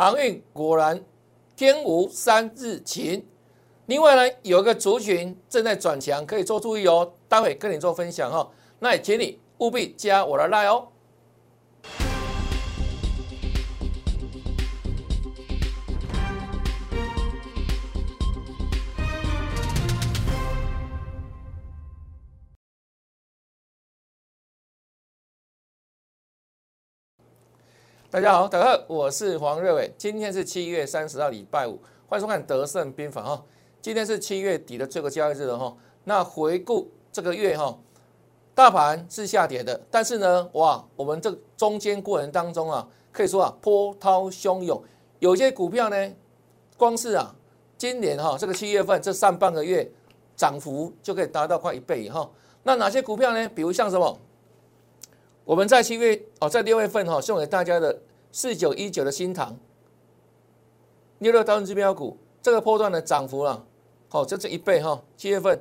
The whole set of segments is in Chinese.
航运果然天无三日晴。另外呢，有一个族群正在转强，可以做注意哦。待会跟你做分享哦，那也请你务必加我的 line 哦。大家好，大家好，我是黄瑞伟。今天是七月三十号，礼拜五，欢迎收看德胜兵法哈。今天是七月底的最后交易日了哈。那回顾这个月哈，大盘是下跌的，但是呢，哇，我们这中间过程当中啊，可以说啊，波涛汹涌。有些股票呢，光是啊，今年哈这个七月份这上半个月涨幅就可以达到快一倍哈。那哪些股票呢？比如像什么？我们在七月哦，在六月份哈送给大家的四九一九的新塘六六当指标股，这个波段的涨幅啊，好，这是一倍哈。七月份，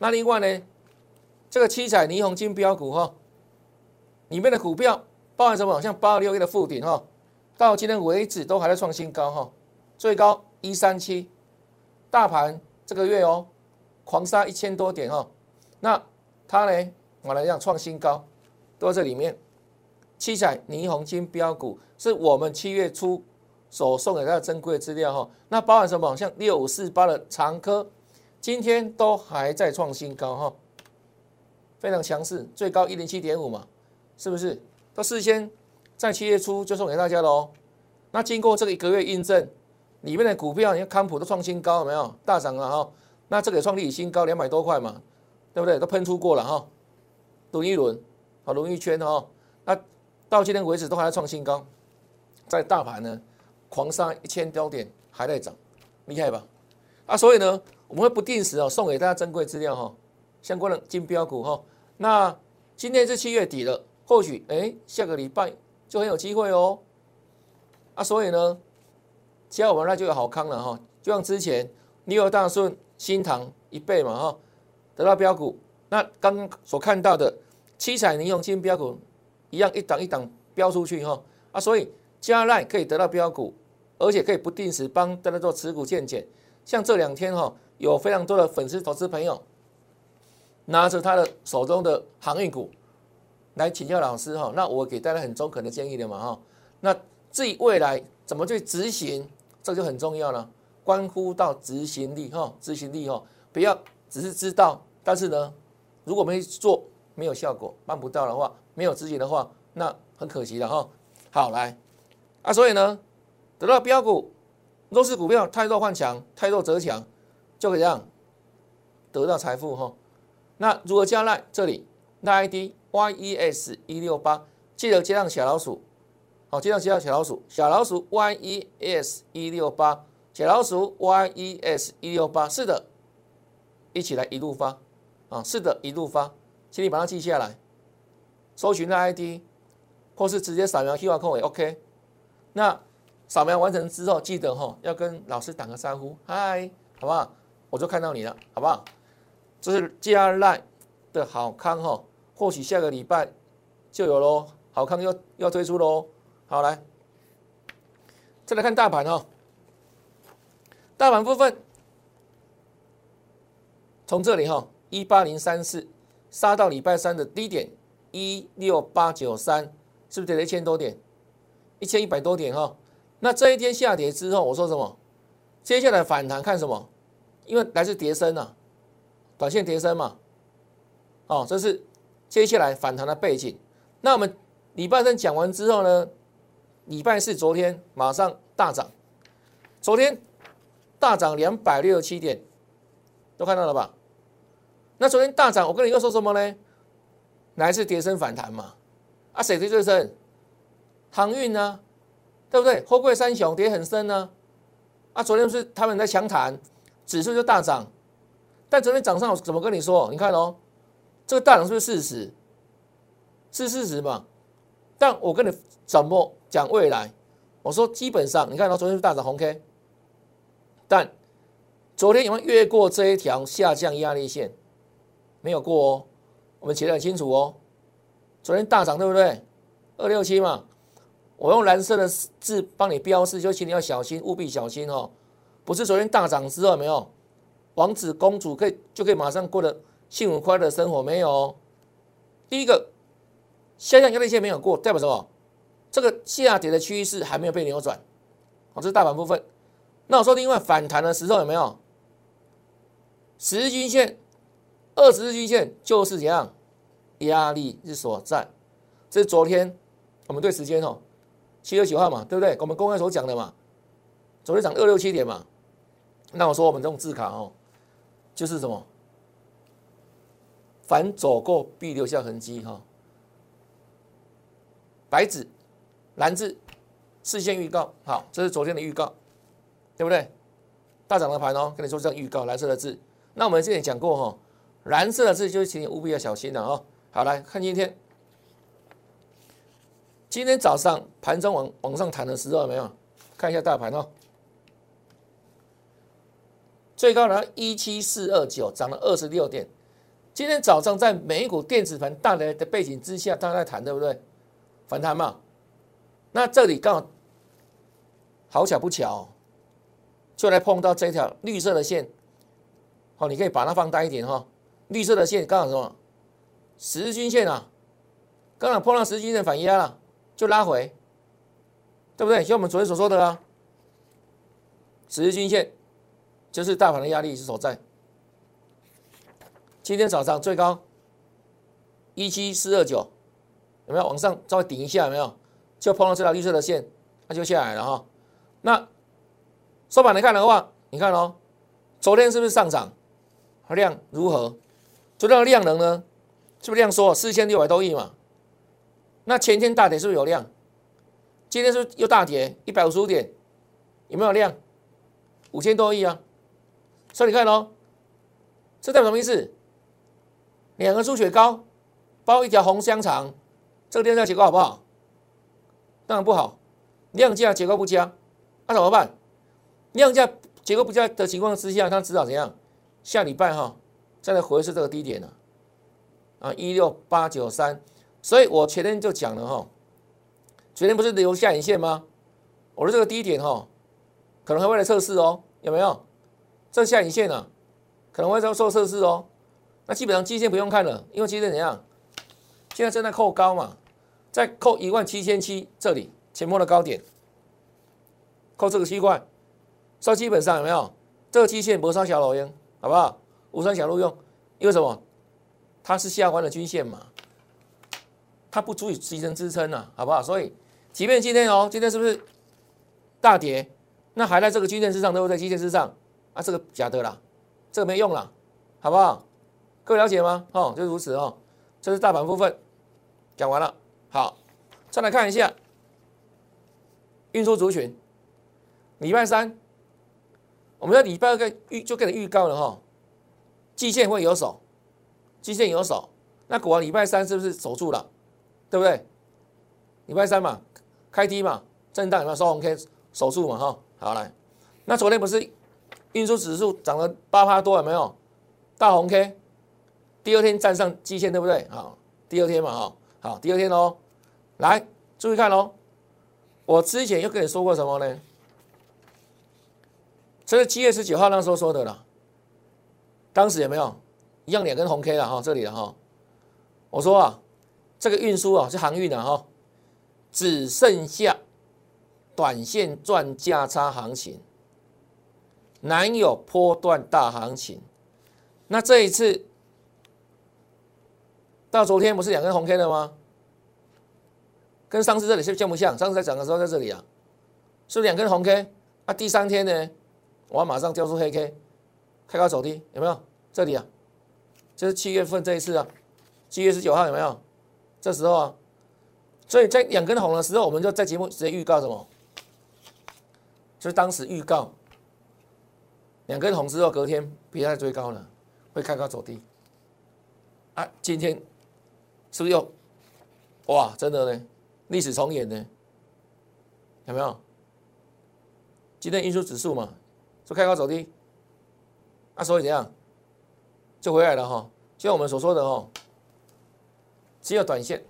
那另外呢，这个七彩霓虹金标股哈，里面的股票包含什么？像八二六一的附顶哈，到今天为止都还在创新高哈，最高一三七，大盘这个月哦狂杀一千多点哈，那它呢，我来讲创新高。都在这里面，七彩霓虹金标股是我们七月初所送给大家珍贵的资料哈。那包含什么？像六五四八的长科，今天都还在创新高哈，非常强势，最高一零七点五嘛，是不是？都事先在七月初就送给大家了哦。那经过这个一个月印证，里面的股票，你看康普都创新高，有没有大涨了哈？那这个创历史新高两百多块嘛，对不对？都喷出过了哈，轮一轮。好，龙一圈哦，那到今天为止都还在创新高，在大盘呢狂杀一千多点还在涨，厉害吧？啊，所以呢，我们会不定时哦送给大家珍贵资料哈，相关的金标股哈。那今天是七月底了，或许哎下个礼拜就很有机会哦。啊，所以呢，加我们那就有好康了哈，就像之前你有大顺、新塘一倍嘛哈，得到标股，那刚刚所看到的。七彩霓虹金标股一样一档一档标出去哈啊，所以加赖可以得到标股，而且可以不定时帮大家做持股见解。像这两天哈，有非常多的粉丝投资朋友拿着他的手中的航运股来请教老师哈，那我给大家很中肯的建议的嘛哈。那至于未来怎么去执行，这就很重要了，关乎到执行力哈，执行力哈，不要只是知道，但是呢，如果没做。没有效果，办不到的话，没有资金的话，那很可惜的哈。好来啊，所以呢，得到标股弱势股票太弱换强，太弱则强，就可以让得到财富哈。那如何加赖？这里那 ID YES 一六八，记得接上小老鼠，好，接上接上小老鼠，小老鼠 YES 一六八，小老鼠 YES 一六八，是的，一起来一路发啊，是的，一路发。请你把它记下来，搜寻的 ID，或是直接扫描 QR code 也 OK。那扫描完成之后，记得哈要跟老师打个招呼，嗨，好不好？我就看到你了，好不好？这是加赖的好康哈，或许下个礼拜就有喽，好康要要推出喽。好来，再来看大盘哈，大盘部分从这里哈一八零三四。杀到礼拜三的低点一六八九三，是不是跌了一千多点？一千一百多点哈。那这一天下跌之后，我说什么？接下来反弹看什么？因为来自跌升啊，短线跌升嘛。哦，这是接下来反弹的背景。那我们礼拜三讲完之后呢，礼拜四昨天马上大涨，昨天大涨两百六十七点，都看到了吧？那昨天大涨，我跟你又说什么呢？来自跌升反弹嘛？啊，谁跌最深？航运呢？对不对？货柜三雄跌很深呢。啊，昨天是他们在强谈，指数就大涨。但昨天早上我怎么跟你说？你看哦，这个大涨是不是事实？是事实嘛？但我跟你怎么讲未来？我说基本上，你看到昨天是大涨红 K，但昨天有没有越过这一条下降压力线？没有过哦，我们写得很清楚哦。昨天大涨对不对？二六七嘛，我用蓝色的字帮你标示，就请你要小心，务必小心哦。不是昨天大涨之后没有，王子公主可以就可以马上过得幸福快乐的生活没有？第一个下降压力线没有过，代表什么？这个下跌的趋势还没有被扭转。好，这是大盘部分。那我说另外反弹的时候有没有？十均线、二十日均线就是怎样？压力之所在。这是昨天我们对时间哦，七月九号嘛，对不对？我们公开所讲的嘛。昨天涨二六七点嘛。那我说我们这种字卡哦，就是什么？凡走过必留下痕迹哈。白纸、蓝字，事先预告。好，这是昨天的预告，对不对？大涨的盘哦，跟你说这样预告，蓝色的字。那我们之前讲过哈，蓝色的字就是请你务必要小心的哦。好，来看今天，今天早上盘中往往上弹的时候有没有？看一下大盘哦，最高呢一七四二九，涨了二十六点。今天早上在美股电子盘大跌的背景之下，大家在谈对不对？反弹嘛。那这里刚好好巧不巧，就来碰到这条绿色的线。好，你可以把它放大一点哈。绿色的线刚好什么？十日均线啊，刚好碰到十日均线反压了，就拉回，对不对？像我们昨天所说的啊，十日均线就是大盘的压力是所在。今天早上最高一七四二九，有没有往上稍微顶一下？有没有？就碰到这条绿色的线，它就下来了哈。那收盘来看的话，你看哦，昨天是不是上涨？量如何？昨天的量能呢？是不是量缩？四千六百多亿嘛？那前天大跌是不是有量？今天是不是又大跌一百五十五点？有没有量？五千多亿啊！所以你看哦，这代表什么意思？两个猪血糕包一条红香肠，这个量价结构好不好？当然不好，量价结构不佳，那怎么办？量价结构不佳的情况之下，他知道怎样？下礼拜哈，再来回是这个低点了，啊，一六八九三，所以我前天就讲了哈，昨天不是留下影线吗？我说这个低点哈，可能还会来测试哦，有没有？这下影线呢，可能会在做测试哦。那基本上基线不用看了，因为基线怎样？现在正在扣高嘛，在扣一万七千七这里前波的高点，扣这个区块，所以基本上有没有？这个基线不上小老鹰。好不好？五三小路用，因为什么？它是下方的均线嘛，它不足以形成支撑啊，好不好？所以，即便今天哦，今天是不是大跌？那还在这个均线之上，都在？均线之上啊，这个假的啦，这个没用了，好不好？各位了解吗？哦，就如此哦。这是大盘部分讲完了，好，再来看一下运输族群，礼拜三。我们在礼拜二跟预就给你预告了哈，季线会有手，季线有手，那股王礼拜三是不是守住了？对不对？礼拜三嘛，开低嘛，震荡有没有收红 K 守住嘛哈？好来，那昨天不是运输指数涨了八趴多有没有？大红 K，第二天站上季线对不对？好，第二天嘛哈，好，第二天哦，来注意看哦，我之前又跟你说过什么呢？这是七月十九号那时候说的了，当时有没有一样两根红 K 了哈？这里了哈，我说啊，这个运输啊是航运的哈，只剩下短线赚价差行情，难有波段大行情。那这一次到昨天不是两根红 K 了吗？跟上次这里是像不像？上次在涨的时候在这里啊，是两根红 K 啊，第三天呢？我要马上交出黑 K，开高走低，有没有？这里啊，就是七月份这一次啊，七月十九号有没有？这时候啊，所以在两根红的时候，我们就在节目直接预告什么？就是当时预告两根红之后，隔天别再追高了，会开高走低。啊，今天是不是又哇？真的呢，历史重演呢？有没有？今天运输指数嘛？就开高走低，啊，所以怎样就回来了哈？就像我们所说的哦，只有短线，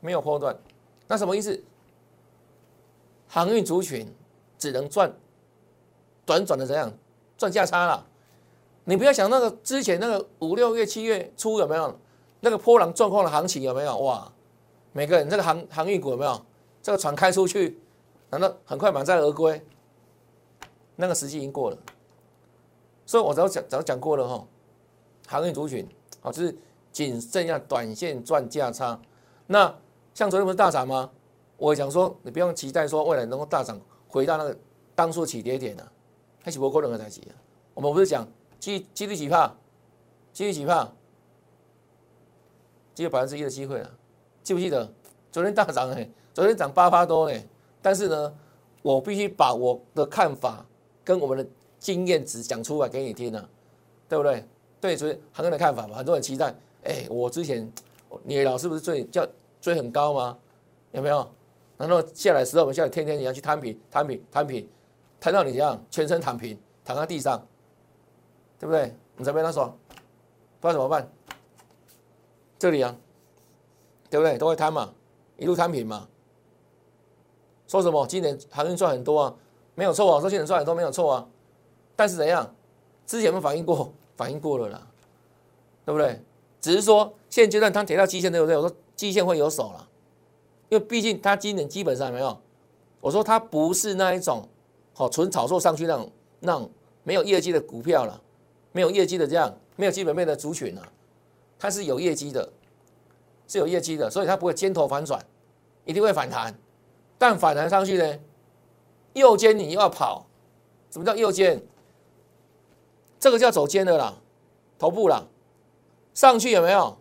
没有波段，那什么意思？航运族群只能赚短短的怎样赚价差了。你不要想那个之前那个五六月、七月初有没有那个波浪状况的行情有没有？哇，每个人这个航航运股有没有？这个船开出去，难道很快满载而归？那个时机已经过了。所以我早讲早讲过了哈，行业族群好就是仅剩下短线赚价差。那像昨天不是大涨吗？我想说你不用期待说未来能够大涨回到那个当初起跌点啊，开始不可能的代志啊。我们不是讲几几率几帕，几率几帕，只有百分之一的机会了。记不记得昨天大涨哎？昨天涨八八多嘞。但是呢，我必须把我的看法跟我们的。经验值讲出来给你听呢，对不对？对，所以很多人的看法嘛，很多人期待。哎，我之前你老师不是追叫追很高吗？有没有？然后下来时候，我们像天天你要去摊平、摊平、摊平，摊到你这样全身躺平，躺在地上，对不对？你这边他说，不知道怎么办？这里啊，对不对？都会摊嘛，一路摊平嘛。说什么？今年航运赚很多啊，没有错啊。说今年赚很多没有错啊。但是怎样？之前有没有反映过？反映过了啦，对不对？只是说现阶段它跌到基线，对不对？我说基线会有手了，因为毕竟它今年基本上没有，我说它不是那一种好纯炒作上去那种那种没有业绩的股票了，没有业绩的这样没有基本面的族群了，它是有业绩的，是有业绩的，所以它不会尖头反转，一定会反弹。但反弹上去呢，右肩你又要跑，什么叫右肩？这个叫走尖的啦，头部啦，上去有没有？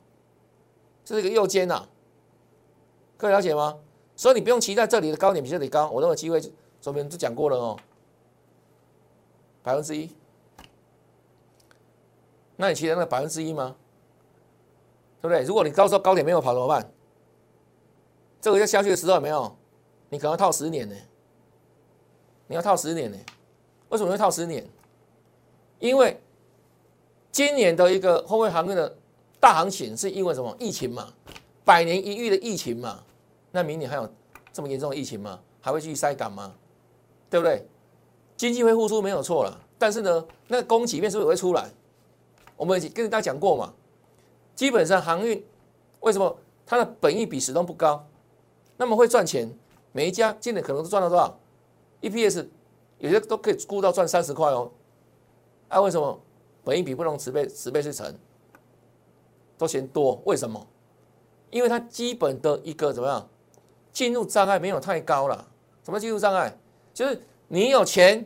这是一个右肩呐，可以了解吗？所以你不用期待这里的高点比这里高，我认为机会昨天都讲过了哦，百分之一。那你期待那百分之一吗？对不对？如果你到时候高点没有跑怎么办？这个要下去的时候有没有？你可能要套十年呢，你要套十年呢？为什么会套十年？因为今年的一个后面航运的大行情，是因为什么？疫情嘛，百年一遇的疫情嘛。那明年还有这么严重的疫情吗？还会继续塞港吗？对不对？经济会复苏没有错了，但是呢，那个供给面是不是也会出来？我们跟大家讲过嘛，基本上航运为什么它的本益比始终不高？那么会赚钱，每一家今年可能都赚到多少？EPS 有些都可以估到赚三十块哦。啊，为什么本应比不能十倍十倍是乘，都嫌多？为什么？因为它基本的一个怎么样，进入障碍没有太高了。什么进入障碍？就是你有钱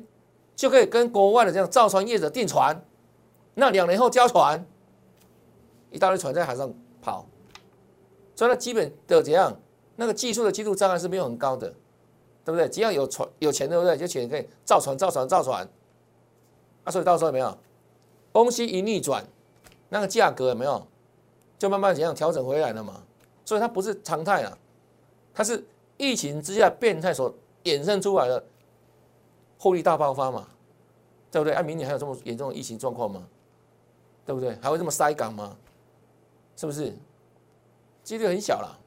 就可以跟国外的这样造船业者订船，那两年后交船，一大堆船在海上跑，所以它基本的怎样，那个技术的进入障碍是没有很高的，对不对？只要有船有钱，对不对？就钱可以造船造船造船。所以到时候有没有公司一逆转，那个价格有没有就慢慢怎样调整回来了嘛？所以它不是常态了，它是疫情之下变态所衍生出来的获利大爆发嘛？对不对？啊，明年还有这么严重的疫情状况吗？对不对？还会这么塞港吗？是不是？几率很小了。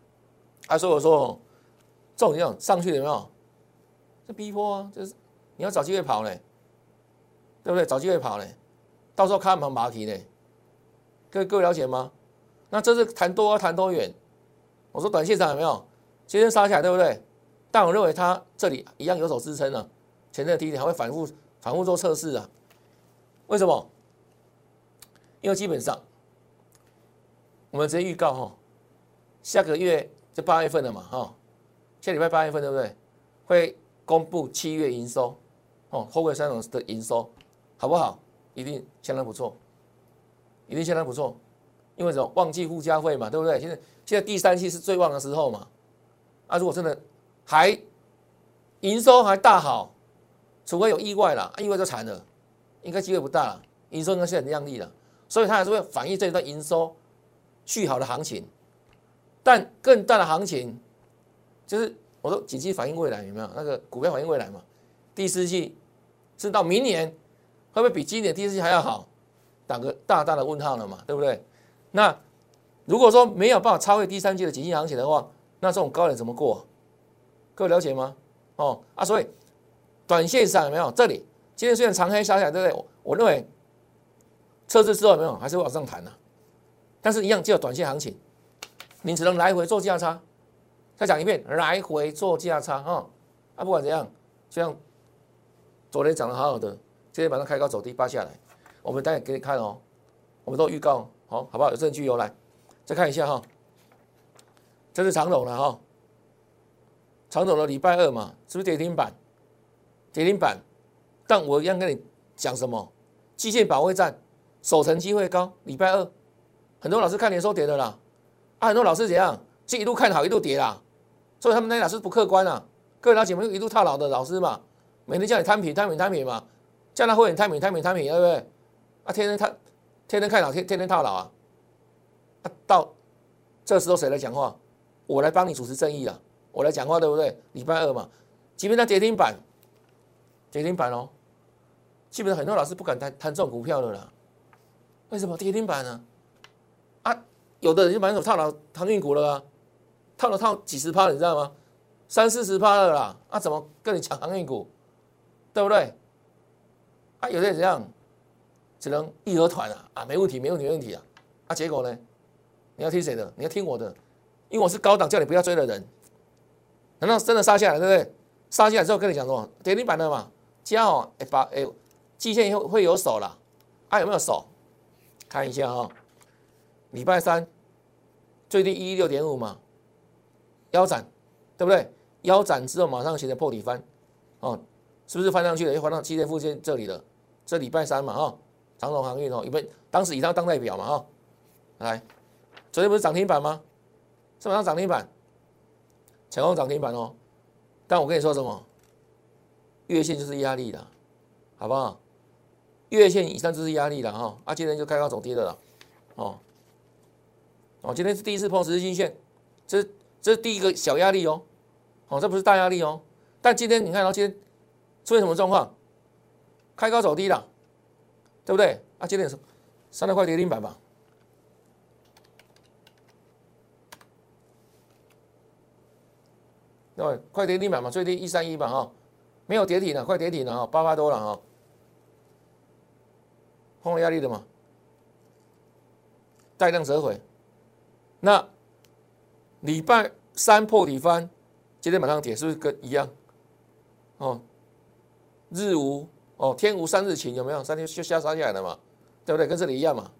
啊，所以我说这种这样上去有没有？这逼迫啊，就是你要找机会跑嘞。对不对？找机会跑嘞，到时候看盘马蹄嘞，各位各位了解吗？那这是谈多谈多远？我说短线上有没有？今天杀起来对不对？但我认为它这里一样有所支撑呢，前阵低点还会反复反复做测试啊。为什么？因为基本上我们直接预告哈，下个月就八月份了嘛哈，下礼拜八月份对不对？会公布七月营收哦，后贵三种的营收。好不好？一定相当不错，一定相当不错，因为什么？旺季附加费嘛，对不对？现在现在第三期是最旺的时候嘛。啊，如果真的还营收还大好，除非有意外了，意外就惨了，应该机会不大了。营收应该是很亮丽的，所以它还是会反映这一段营收续好的行情。但更大的行情就是我说，景气反映未来有没有？那个股票反映未来嘛？第四季是到明年。会不会比今年第四季还要好？打个大大的问号了嘛，对不对？那如果说没有办法超越第三季的景气行情的话，那这种高点怎么过？各位了解吗？哦啊，所以短线上有没有？这里今天虽然长黑下来，对不对？我认为测试之后有没有还是往上弹的，但是一样只有短线行情，你只能来回做价差。再讲一遍，来回做价差哈啊，不管怎样，就像昨天讲的好好的，今天晚上开高走低，扒下来，我们待会给你看哦，我们都预告好，好不好？有证据有来，再看一下哈，这是长龙了哈。长走的礼拜二嘛，是不是跌停板？跌停板，但我一样跟你讲什么？基线保卫战，守成机会高。礼拜二，很多老师看年收跌的啦，啊，很多老师怎样？是一路看好，一路跌啦，所以他们那些老师不客观啊。各位老姐妹一路套牢的老师嘛，每天叫你摊平、摊平、摊平嘛，叫他会员摊平、摊平、摊平，对不对？啊，天天他天天看老，天天天套牢啊。啊，到这时候谁来讲话？我来帮你主持正义啊。我来讲话对不对？礼拜二嘛，基本上跌停板，跌停板哦，基本上很多老师不敢谈谈这种股票的啦。为什么跌停板呢？啊，有的人就满手套牢航运股了啊，套了套几十趴，你知道吗？三四十趴了啦，啊，怎么跟你抢航运股？对不对？啊，有的人怎样，只能义和团啊，啊，没问题，没问题，没问题啊，啊，结果呢？你要听谁的？你要听我的，因为我是高档叫你不要追的人。难道真的杀下来，对不对？杀下来之后跟你讲什么？跌停板的嘛，加哦，哎把哎，季线会会有手了，啊有没有手？看一下哈，礼拜三最低一六点五嘛，腰斩，对不对？腰斩之后马上形成破底翻，哦，是不是翻上去了？又翻到季线附近这里了。这礼拜三嘛，哈，长荣航运哦，因为当时以它当代表嘛，哈，来，昨天不是涨停板吗？是晚上涨停板。强攻涨停板哦，但我跟你说什么？月线就是压力的，好不好？月线以上就是压力了哈。啊，今天就开高走低的了，哦，哦，今天是第一次碰十日均线，这这是第一个小压力哦，哦，这不是大压力哦。但今天你看到今天出现什么状况？开高走低了，对不对？啊，今天是三百块跌停板吧？对，快跌停板嘛，最低一三一吧哈，没有跌停了，快跌停了哈，八八多了哈，碰到压力的嘛，带量折回，那礼拜三破底翻，今天马上跌，是不是跟一样？哦，日无哦，天无三日晴，有没有？三天就下杀下来了嘛，对不对？跟这里一样嘛，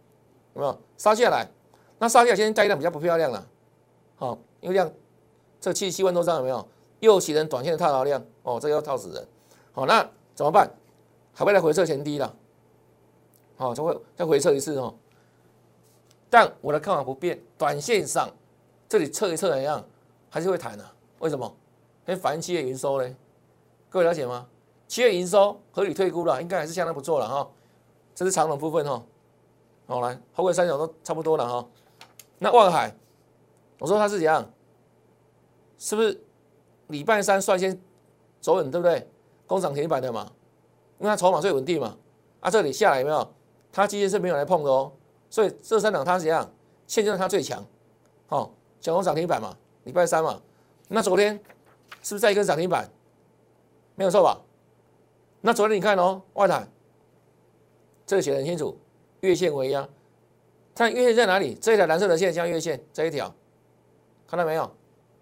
有没有？杀下来，那杀下来，今天带量比较不漂亮了，好，因为量。这七十七万多张有没有？又形成短线的套牢量哦，这个要套死人。好，那怎么办？还会来回撤前低了，好，就会再回撤一次哦。但我的看法不变，短线上这里测一测怎样，还是会弹的。为什么？因为反映七月营收嘞。各位了解吗？七月营收合理退估了，应该还是相当不错了哈。这是长龙部分哈。好，来后面三角都差不多了哈。那望海，我说它是怎样？是不是礼拜三率先走稳，对不对？工厂停板的嘛，因为它筹码最稳定嘛。啊，这里下来有没有？它今天是没有来碰的哦。所以这三档它怎样？现阶段它最强。好，小红涨停板嘛，礼拜三嘛。那昨天是不是再一根涨停板？没有错吧？那昨天你看哦，外台这个写的很清楚，月线为压。看月线在哪里？这一条蓝色的线像月线这一条，看到没有？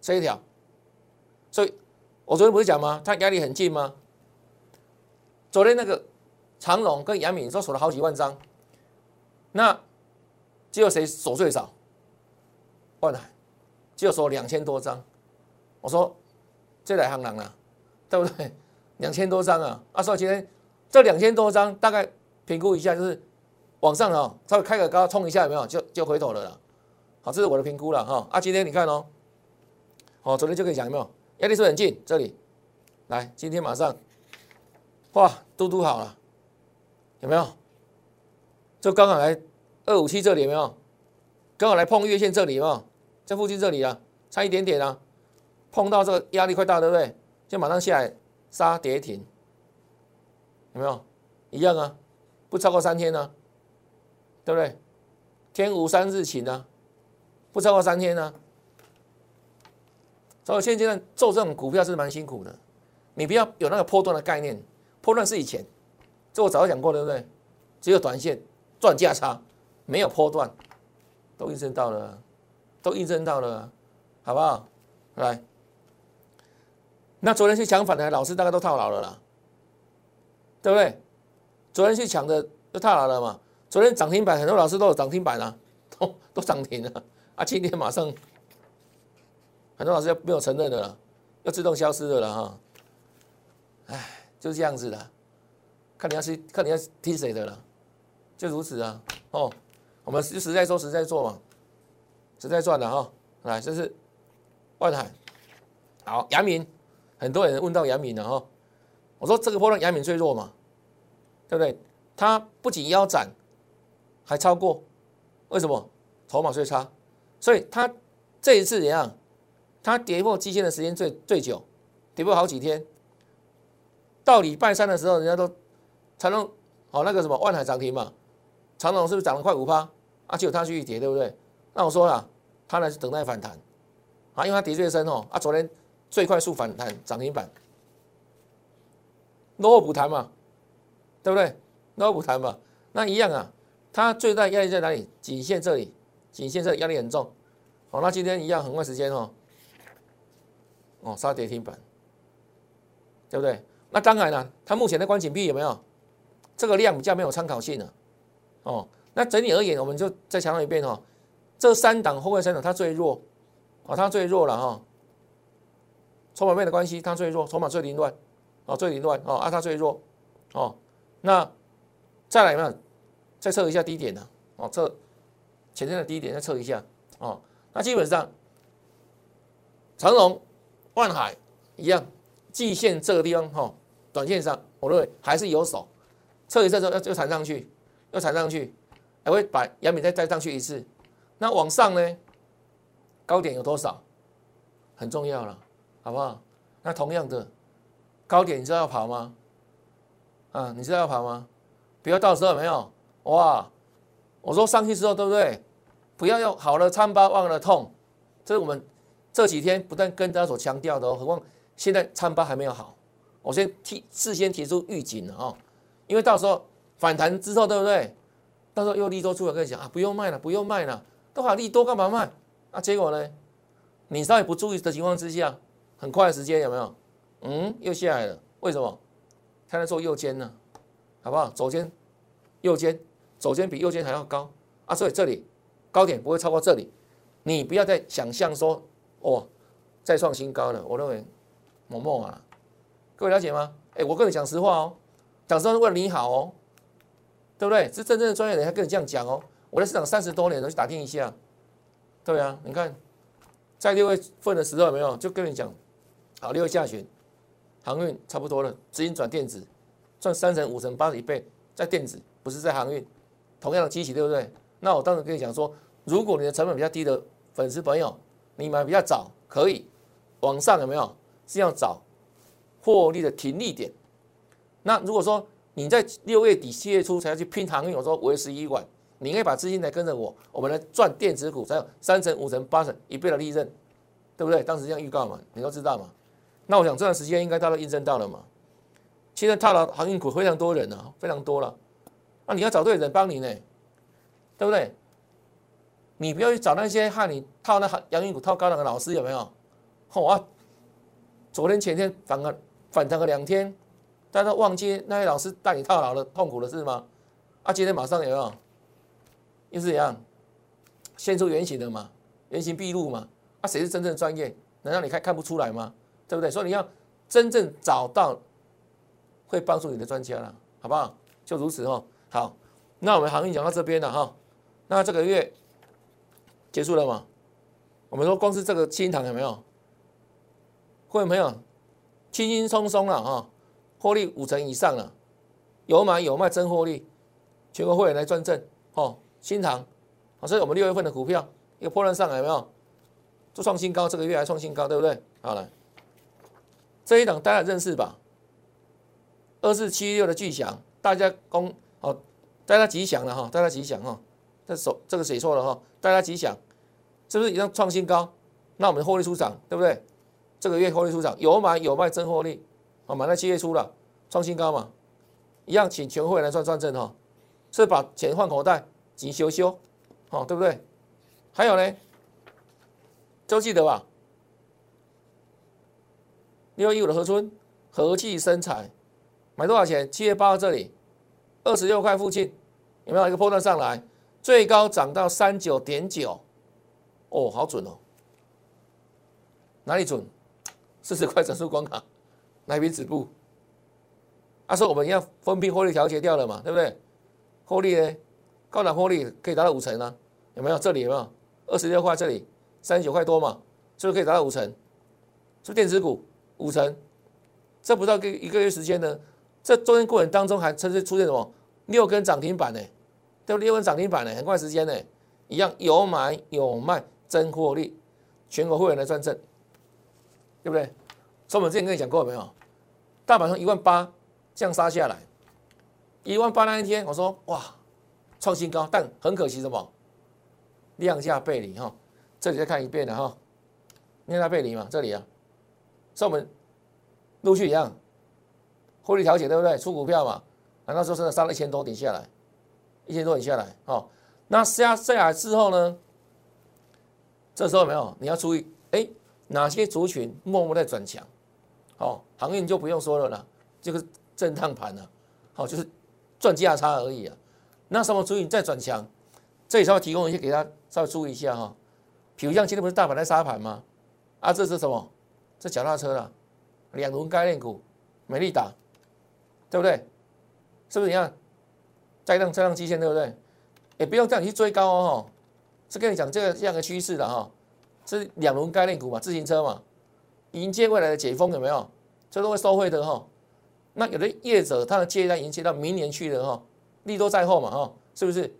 这一条。所以，我昨天不是讲吗？它压力很近吗？昨天那个长隆跟杨敏都锁了好几万张，那只有谁锁最少？万海，只有锁两千多张。我说这来行人啊，对不对？两千多张啊！啊，所以今天这两千多张大概评估一下，就是往上啊，稍微开个高冲一下，有没有？就就回头了啦。好，这是我的评估了哈。啊，今天你看哦，好，昨天就可以讲有没有？压力是很近，这里来，今天马上，哇，嘟嘟好了，有没有？就刚好来二五七这里有没有？刚好来碰月线这里有没有？在附近这里啊，差一点点啊，碰到这个压力快大，对不对？就马上下来杀跌停，有没有？一样啊，不超过三天呢，对不对？天无三日晴啊，不超过三天呢。所以现阶段做这种股票是蛮辛苦的，你不要有那个波段的概念，波段是以前，这我早就讲过，对不对？只有短线。赚价差，没有波段，都印证到了，都印证到了，好不好？来，那昨天去抢反的老师大概都套牢了啦，对不对？昨天去抢的都套牢了嘛？昨天涨停板很多老师都有涨停板啊，都 都涨停了啊，今天马上很多老师要没有承认的了，要自动消失的了哈。哎，就是这样子的，看你要是看你要听谁的了，就如此啊。哦，我们实实在说实在做嘛，实在赚的哈。来，这是。万海，好，阳明，很多人问到杨敏了哈，我说这个波段杨敏最弱嘛，对不对？它不仅腰斩，还超过，为什么？筹码最差，所以它这一次怎样？它跌破基线的时间最最久，跌破好几天，到礼拜三的时候，人家都长隆，好那个什么万海涨停嘛，长隆是不是涨了快五趴？啊，就它去跌，对不对？那我说了，它呢是等待反弹。啊，因为它跌最深哦，啊，昨天最快速反弹涨停板，落后补弹嘛，对不对？落后补弹嘛，那一样啊，它最大压力在哪里？颈线这里，颈线这里压力很重，好，那今天一样很快时间哦，哦，杀跌停板，对不对？那当然了，它目前的关紧闭有没有？这个量比较没有参考性了，哦，那整体而言，我们就再强调一遍哦，这三档后卫三档它最弱。哦，它最弱了哈，筹码面的关系，它最弱，筹码最凌乱，哦，最凌乱哦，啊，它最弱，哦，那再来嘛，再测一下低点呢，哦，测前天的低点再测一下，哦，那基本上长隆、万海一样，季线这个地方哈，短线上我认为还是有手，测一下之后要又弹上去，又弹上去，还会把阳明再再上去一次，那往上呢？高点有多少很重要了，好不好？那同样的高点，你知道要跑吗？啊，你知道要跑吗？不要到时候没有哇！我说上去之后，对不对？不要用好了参巴忘了痛，这是我们这几天不断跟大家所强调的哦。何况现在参巴还没有好，我先提事先提出预警了哦！因为到时候反弹之后，对不对？到时候又利多出来跟你讲啊，不用卖了，不用卖了，都好利多干嘛卖？那结果呢？你稍微不注意的情况之下，很快的时间有没有？嗯，又下来了。为什么？他在做右肩呢，好不好？左肩、右肩，左肩比右肩还要高啊！所以这里高点不会超过这里。你不要再想象说，哦，再创新高了。我认为，某某啊，各位了解吗？哎，我跟你讲实话哦，讲实话是为了你好哦，对不对？是真正的专业人才跟你这样讲哦。我在市场三十多年，都去打听一下。对啊，你看，在六月份的时候有没有？就跟你讲，好，六月下旬，航运差不多了，资金转电子，赚三成、五成、八成一倍，在电子不是在航运，同样的机器，对不对？那我当时跟你讲说，如果你的成本比较低的粉丝朋友，你买比较早，可以往上有没有？是要找获利的停利点。那如果说你在六月底、七月初才要去拼航运，我说为时已晚。你应该把资金来跟着我，我们来赚电子股，才有三成、五成、八成一倍的利润，对不对？当时这样预告嘛，你都知道嘛。那我想这段时间应该大都印证到了嘛。现在套牢航运股非常多人啊，非常多了。那你要找对人帮你呢，对不对？你不要去找那些害你套那航航运股套高档的老师有没有？好啊，昨天前天反个反弹个两天，大家都忘记那些老师带你套牢的痛苦的事吗？啊，今天马上有没有？又是怎样现出原形的嘛？原形毕露嘛？啊，谁是真正的专业？难道你看看不出来吗？对不对？所以你要真正找到会帮助你的专家了，好不好？就如此哦。好，那我们行业讲到这边了哈。那这个月结束了吗？我们说光是这个新塘有没有？会没有？轻轻松松了哈，获利五成以上了，有买有卖真获利，全国会员来转正哦。新塘，好，所以我们六月份的股票一个破烂上来有没有？就创新高，这个月还创新高，对不对？好了，这一档大家认识吧？二四七六的巨响，大家公哦，大家吉祥了哈，大家吉祥哈。这手这个写错了哈，大家吉祥，是不是已经创新高？那我们获利出场，对不对？这个月获利出场，有买有卖真获利，好，买在七月初了，创新高嘛，一样请全会来赚赚正哈，是把钱换口袋，急修修，好，对不对？还有呢，都记得吧？六一五的合春和气生财，买多少钱？七月八号这里，二十六块附近，有没有一个波段上来？最高涨到三九点九，哦，好准哦！哪里准？四十块整数关卡，哪笔止步？他说我们要分批获利调节掉了嘛，对不对？获利呢？高档获利可以达到五成啊？有没有？这里有没有？二十六块这里，三十九块多嘛，是不是可以达到五成？是不是电子股五成？这不到个一个月时间呢？这中间过程当中还甚至出现什么六根涨停板呢？对不对？六根涨停板呢？很快时间呢？一样有买有卖，真获利，全国会员来赚正。对不对？所以我们之前跟你讲过没有？大盘从一万八降杀下来，一万八那一天，我说哇，创新高，但很可惜什么？量价背离哈。这里再看一遍了哈，量价背离嘛，这里啊，所以我们陆续一样，获利调节对不对？出股票嘛，那时候真的杀了一千多点下来，一千多点下来哦。那下下来之后呢？这时候没有，你要注意，哎。哪些族群默默在转强？好，航运就不用说了啦，这个震荡盘啊，好，就是赚价差而已啊。那什么族群在转强？这里稍微提供一些给大家稍微注意一下哈。比如像今天不是大盘在杀盘吗？啊，这是什么？这脚踏车啦，两轮概念股，美利达，对不对？是不是你看？再让再让基线，对不对？也不用叫你去追高哦，是跟你讲这个这样的趋势的哈。是两轮概念股嘛，自行车嘛，迎接未来的解封有没有？这都会收汇的哈。那有的业者他的接单迎接到明年去了哈，利多在后嘛哈，是不是？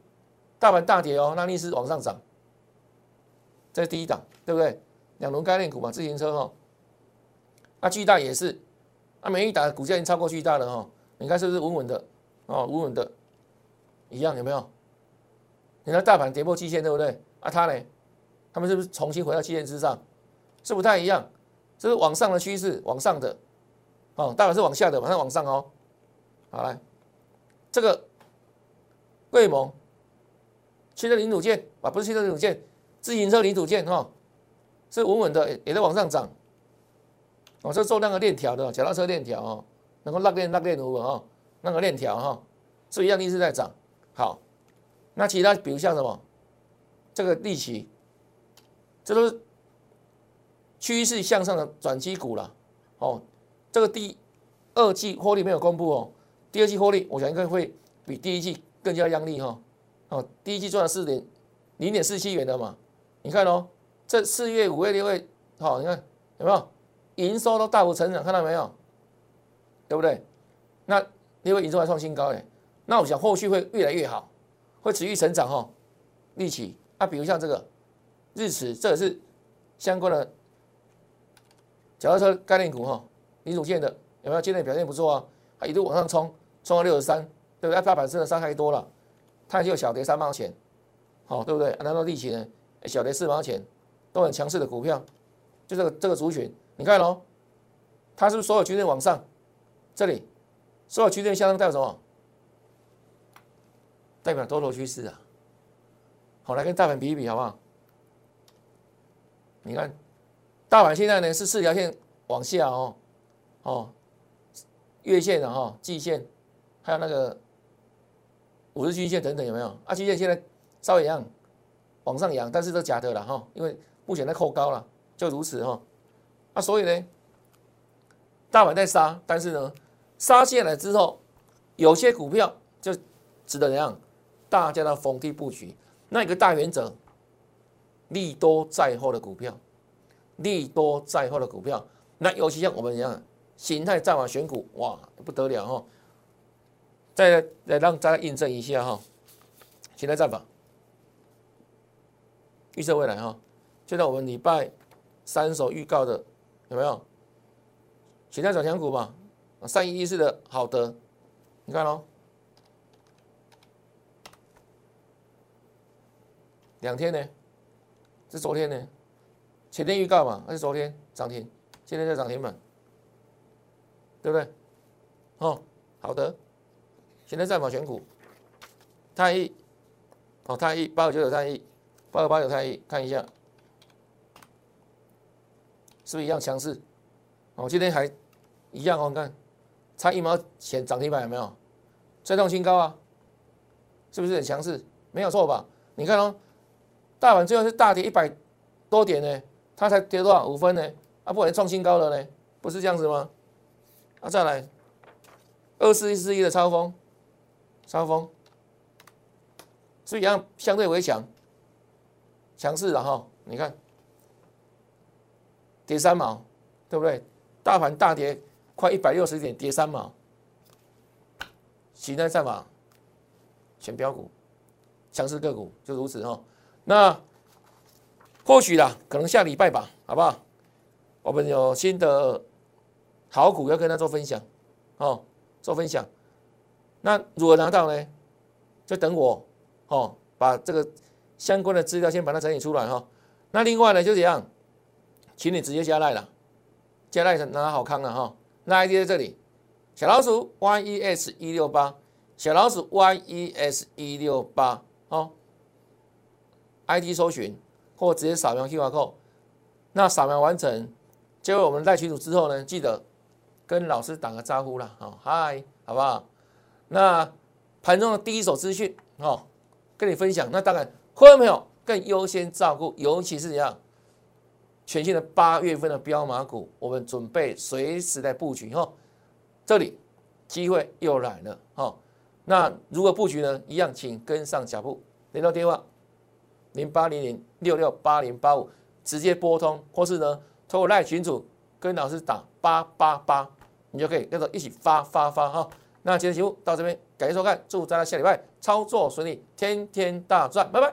大盘大跌哦，那逆势往上涨，这是第一档，对不对？两轮概念股嘛，自行车哈。那巨大也是，啊，每一档股价已经超过巨大了哈，你看是不是稳稳的？哦，稳稳的，一样有没有？你看大盘跌破季线，对不对？啊，它呢？他们是不是重新回到基线之上？是不太一样，这是往上的趋势，往上的，哦，大盘是往下的，马上往上哦。好来，这个贵盟汽车零组件啊，不是汽车零组件，自行车零组件哈，是稳稳的，也在往上涨。哦，这做那个链条的，脚踏车链条哦，能够拉链拉链如何哦？那个链条哈，是一样一直在涨。好，那其他比如像什么，这个利奇。这都是趋势向上的转机股了，哦，这个第二季获利没有公布哦，第二季获利我想应该会比第一季更加亮丽哈，哦，第一季赚了四点零点四七元的嘛，你看哦，这四月、五月、六月，好，你看有没有营收都大幅成长，看到没有？对不对？那因为营收还创新高嘞，那我想后续会越来越好，会持续成长哈，利起啊，比如像这个。日驰，这也是相关的脚踏车概念股哈，零组件的有没有？今天表现不错啊，它一路往上冲，冲到六十三，对不对？大盘真的伤害多了，它就小跌三毛钱，好，对不对？难道利奇呢？小跌四毛钱，都很强势的股票，就这个这个族群，你看喽，它是不是所有均线往上？这里所有均线向上代表什么？代表多头趋势啊。好，来跟大盘比一比好不好？你看，大盘现在呢是四条线往下哦，哦，月线的哈，季线，还有那个五日均线等等有没有？啊，均线现在稍微一样往上扬，但是都假的了哈，因为目前在扣高了，就如此哈。啊，所以呢，大盘在杀，但是呢，杀下来之后，有些股票就值得怎样？大家的逢低布局，那一个大原则。利多在后的股票，利多在后的股票，那尤其像我们一样形态战法选股，哇，不得了哈！再来让大家印证一下哈，形态战法预测未来哈，就在我们礼拜三所预告的有没有？形态转强股嘛，三一一四的好的，你看喽，两天呢？是昨天呢，前天预告嘛，还是昨天涨停，今天在涨停板。对不对？哦，好的，现在在马选股，太一，哦，太一八五九九太一，八二八九太一，看一下，是不是一样强势？哦，今天还一样哦，你看差一毛钱涨停板有没有？再创新高啊，是不是很强势？没有错吧？你看哦，大盘最后是大跌一百多点呢，它才跌多少五分呢？啊，不然创新高了呢？不是这样子吗？啊，再来二四一四一的超风，超风，是一样相对为强，强势了哈。你看跌三毛，对不对？大盘大跌快一百六十点，跌三毛。形态战法，选标股，强势个股就如此哈。那或许啦，可能下礼拜吧，好不好？我们有新的好股要跟他做分享，哦，做分享。那如何拿到呢？就等我哦，把这个相关的资料先把它整理出来哈。那另外呢，就这样，请你直接加赖了，加赖拿好康了哈。那 ID 在这里。小老鼠 Y E S 一六八，小老鼠 Y E S 一六八哦，ID 搜寻或直接扫描 QR code，那扫描完成，接入我们带群组之后呢，记得跟老师打个招呼啦，哦，嗨，好不好？那盘中的第一手资讯哦，跟你分享。那当然，会员朋友更优先照顾，尤其是怎样全新的八月份的标马股，我们准备随时在布局哈。这里机会又来了哈，那如何布局呢？一样，请跟上脚步，联络电话零八零零六六八零八五，直接拨通，或是呢，通过赖群组跟老师打八八八，你就可以跟着一起发发发哈。那今天节目到这边，感谢收看，祝大家下礼拜操作顺利，天天大赚，拜拜。